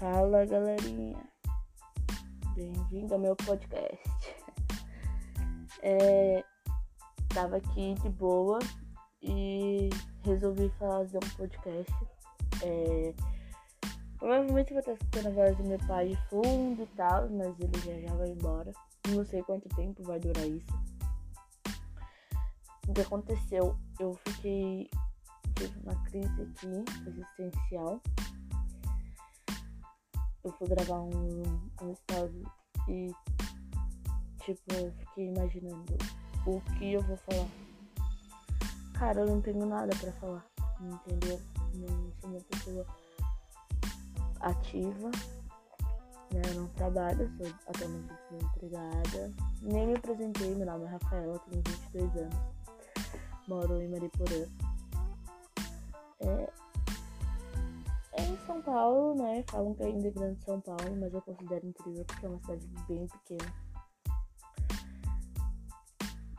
Fala galerinha, bem-vindo ao meu podcast. É, tava aqui de boa e resolvi fazer um podcast. É, provavelmente vou estar escutando a voz do meu pai de fundo e tal, mas ele já já vai embora. Não sei quanto tempo vai durar isso. O que aconteceu? Eu fiquei. tive uma crise aqui existencial eu fui gravar um, um story e tipo, eu fiquei imaginando o que eu vou falar. Cara, eu não tenho nada pra falar, entendeu? Não sou uma pessoa ativa, né? Eu não trabalho, sou atualmente desempregada. Nem me apresentei, meu nome é Rafaela, tenho 22 anos. Moro em Mariporã. É, são Paulo, né? Falam que ainda é grande São Paulo, mas eu considero interior porque é uma cidade bem pequena.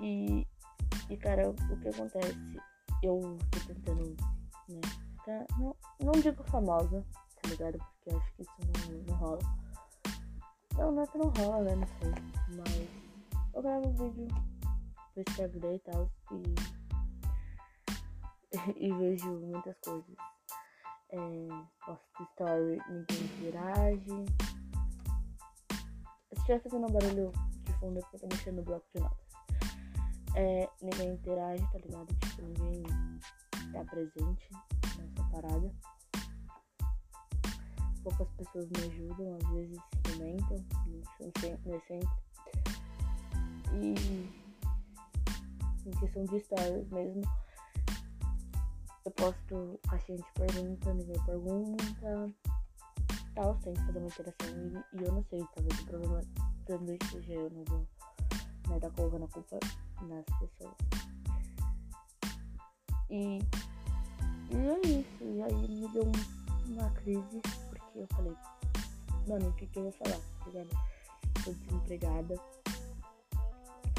E, e cara, o que acontece? Eu tô tentando, né? Ficar, não, não digo famosa, tá ligado? Porque eu acho que isso não, não rola. Não, não é que não rola, né? Não sei. Mas eu gravo vídeo pro Instagram e tal. E, e vejo muitas coisas é, posto story, ninguém interage. Se estiver fazendo um barulho de fundo é porque eu tô mexendo no bloco de notas. É, ninguém interage, tá ligado? Tipo, ninguém tá presente nessa parada. Poucas pessoas me ajudam, às vezes comentam, não é sempre. E em questão de stories mesmo, eu posto caixinha de pergunta, ninguém pergunta. Tal, sem fazer uma interação. E, e, eu não sei, talvez o problema também seja eu, não vou né, dar colocando a culpa nas pessoas. E, e é isso. E aí me deu um, uma crise, porque eu falei, mano, o que, que eu vou falar? Tá ligado? Tô desempregada.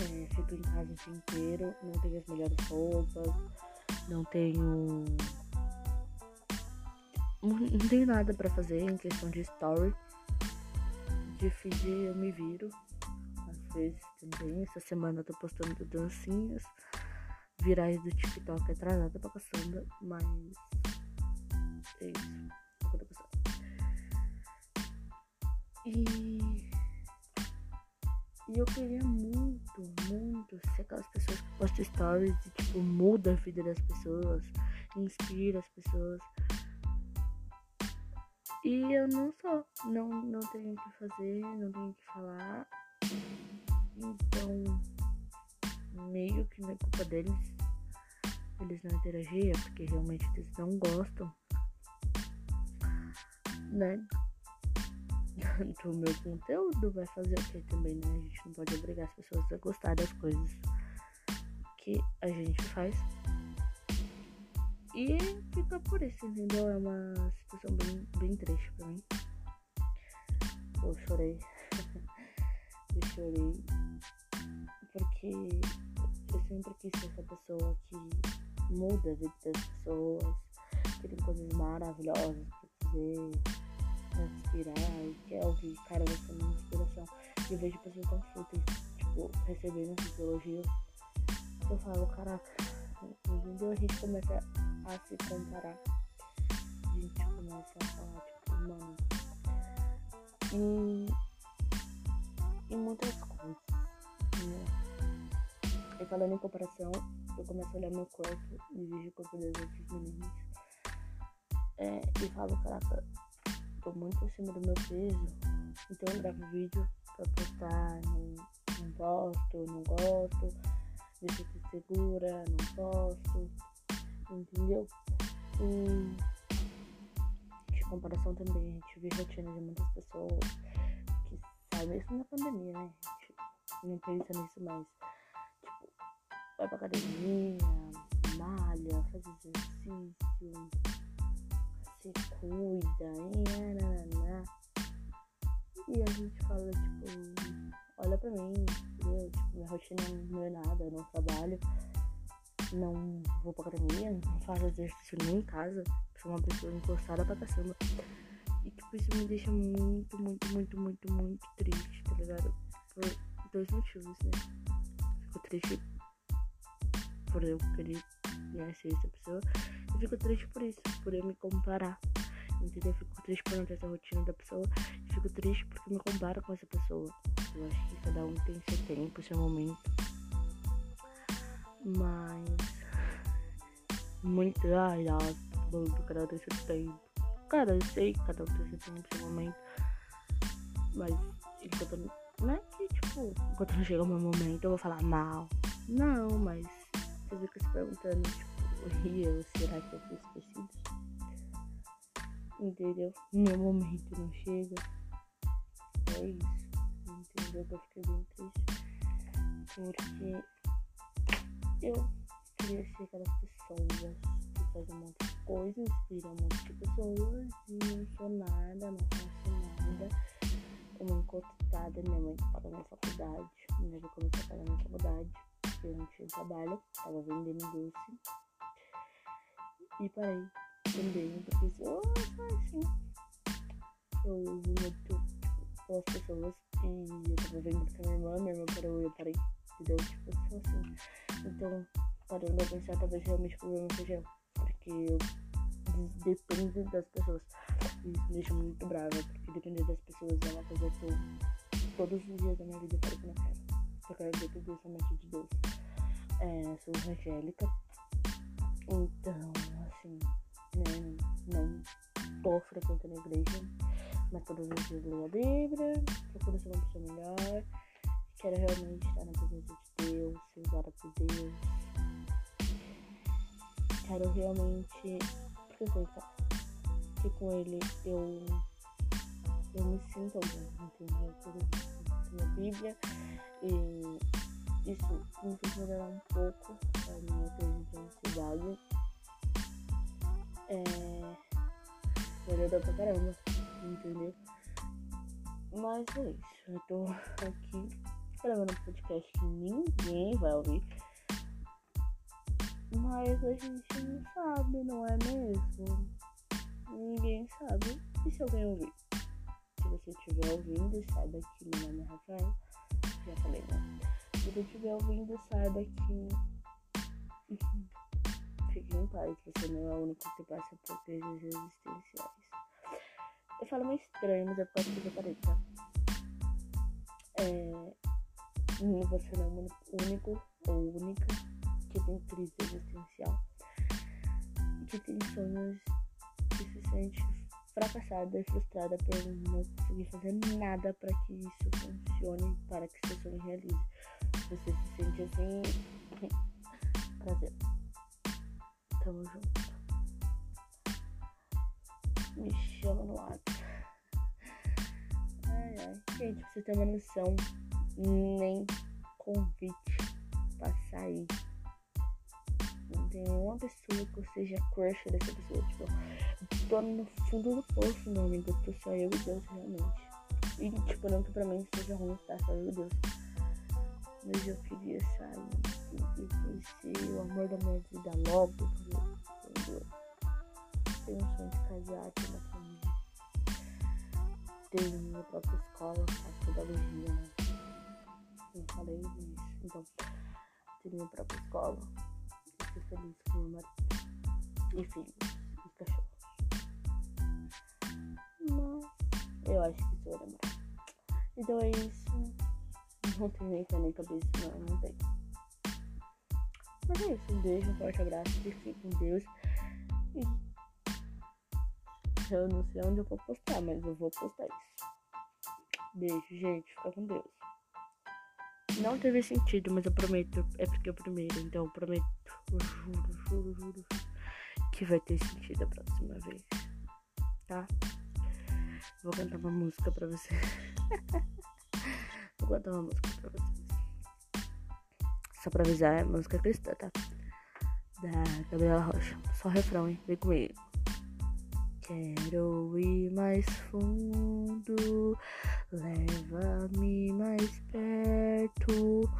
É, fico em casa o dia inteiro, não tenho as melhores roupas não tenho. Não tenho nada para fazer em questão de story. De feed eu me viro. Às vezes também. Essa semana eu tô postando dancinhas virais do TikTok atrasada pra caçamba, mas é isso. E e eu queria muito, muito ser aquelas pessoas que postam stories e, tipo, muda a vida das pessoas, inspira as pessoas. E eu não sou, não, não tenho o que fazer, não tenho o que falar. Então, meio que não é culpa deles eles não interagirem, porque realmente eles não gostam, né? do meu conteúdo, vai fazer o que também, né? A gente não pode obrigar as pessoas a gostar das coisas que a gente faz. E fica por isso, entendeu? É uma situação bem, bem triste pra mim. Eu chorei. eu chorei. Porque eu sempre quis ser essa pessoa que muda a vida das pessoas, que tem coisas maravilhosas pra dizer inspirar e quer ouvir, cara, você é uma inspiração. E eu vejo pessoas tão fúteis, tipo, recebendo esses elogios. Eu falo, caraca, entendeu? A gente começa a se comparar. A gente começa a falar, tipo, mano. E. E muitas coisas. Né? E falando em comparação, eu começo a olhar meu corpo e vejo o corpo das outras meninas. É, e falo, caraca, tô muito acima do meu peso, então eu gravo vídeo pra postar, não, não posto, não gosto, deixa se segura, não posto, entendeu? E de comparação também, a gente vê rotina de muitas pessoas que saem mesmo na pandemia, né? A gente não pensa nisso, mas tipo, vai pra academia, malha, faz exercício se cuida, e, e a gente fala, tipo, olha pra mim? Tipo, minha rotina não é nada, eu não trabalho, não vou pra academia, não faço exercício nem em casa, sou uma pessoa encostada pra caçamba. E tipo, isso me deixa muito, muito, muito, muito, muito triste, tá ligado? Por dois motivos, né? Fico triste por eu querer ser essa pessoa. E fico triste por isso, por eu me comparar. Entendeu? Fico triste por não ter essa rotina da pessoa. Fico triste porque me comparo com essa pessoa. Eu acho que cada um tem seu tempo, seu momento. Mas. Muito. Ai, muito, cada um tem seu tempo. Cara, eu sei que cada um tem seu tempo, seu momento. Mas enquanto. Não é que, tipo, enquanto não chega o meu momento eu vou falar mal. Não, mas você fica se perguntando, tipo, e eu, será que eu fui esquecido? Entendeu? Meu momento não chega. É isso. Entendeu? Eu fiquei bem triste. Porque eu queria ser aquelas pessoas que fazem um monte de coisas, inspiram um monte de pessoas e não sou nada, não faço nada. Uma encotada, minha mãe paga minha faculdade, minha mãe começou a pagar minha faculdade, eu não tinha trabalho, tava vendendo doce. E parei também, porque oh, assim, eu vi muito pelas pessoas e eu tava vendo com a minha irmã, minha irmã parou e eu parei, entendeu? Tipo, só assim. Então, parando a pensar, talvez realmente o problema seja porque eu dependo das pessoas. E isso me deixa muito brava, porque depender das pessoas é uma coisa que eu todos os dias da minha vida eu quero que eu quero. Eu quero depender somente de Deus. É, sou evangélica. Então, assim, né, não tô frequentando a igreja, os dias leio a Bíblia, procuro ser uma pessoa melhor, quero realmente estar na presença de Deus, ser usada por Deus. Quero realmente. Sei que com ele eu. Eu me sinto bem, entendeu? Por isso, a Bíblia. E isso me fez melhorar um pouco a minha crise de ansiedade. É. Melhorou pra caramba, entendeu? Mas é isso. Eu tô aqui gravando um podcast que ninguém vai ouvir. Mas a gente não sabe, não é mesmo? Ninguém sabe. E se alguém ouvir? Se você estiver ouvindo, saiba que meu nome é Rafael. Já falei, né? Se você estiver ouvindo, saiba que. Fique em paz, você não é o único que passa por crises existenciais. Eu falo meio estranho, mas é por causa que eu tá? É, não único ou única que tem crise existencial, que tem sonhos que se sente fracassada e frustrada por não conseguir fazer nada para que isso funcione, para que seu sonho realize. Você se sente assim. Prazer. Tamo junto. Me chama no ato. Ai, ai. Gente, pra você ter uma noção, nem convite pra sair. Não tem nenhuma pessoa que eu seja crush dessa pessoa. Tipo, tô no fundo do poço, meu amigo. Tô só eu e Deus, realmente. E, tipo, não que pra mim seja ruim estar só eu e Deus. Mas eu queria sair e conhecer o amor da minha vida logo. Entendeu? Tenho um sonho de casar, ter uma família. Ter minha própria escola, faço pedagogia, né? Eu falei disso. Então, ter minha própria escola e ser feliz com meu marido. E filhos. E cachorros. Mas eu acho que isso vai demorar. Então é isso. Não tem nem pé nem cabeça, não, não tem. Mas é isso. Um beijo, um forte abraço. Fique com Deus. E eu não sei onde eu vou postar, mas eu vou postar isso. Beijo, gente. Fica com Deus. Não teve sentido, mas eu prometo. É porque o primeiro, então eu prometo. Eu juro, juro, juro. Que vai ter sentido a próxima vez. Tá? Vou cantar uma música pra você. Vou cantar uma música pra vocês. Só pra avisar, é música cristã, tá? Da Gabriela Rocha. Só refrão, hein? Vem comigo. Quero ir mais fundo, leva-me mais perto,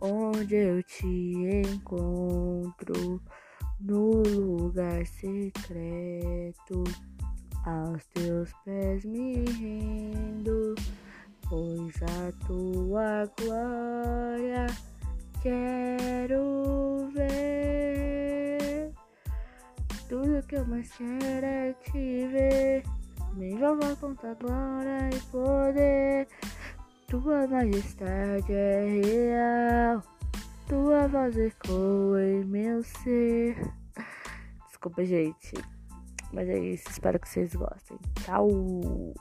onde eu te encontro, no lugar secreto, aos teus pés me rendo, pois a tua glória quero ver. Tudo que eu mais quero é te ver, me envolva com tua glória e poder. Tua majestade é real, tua voz ecoa em meu ser. Desculpa, gente. Mas é isso, espero que vocês gostem. Tchau!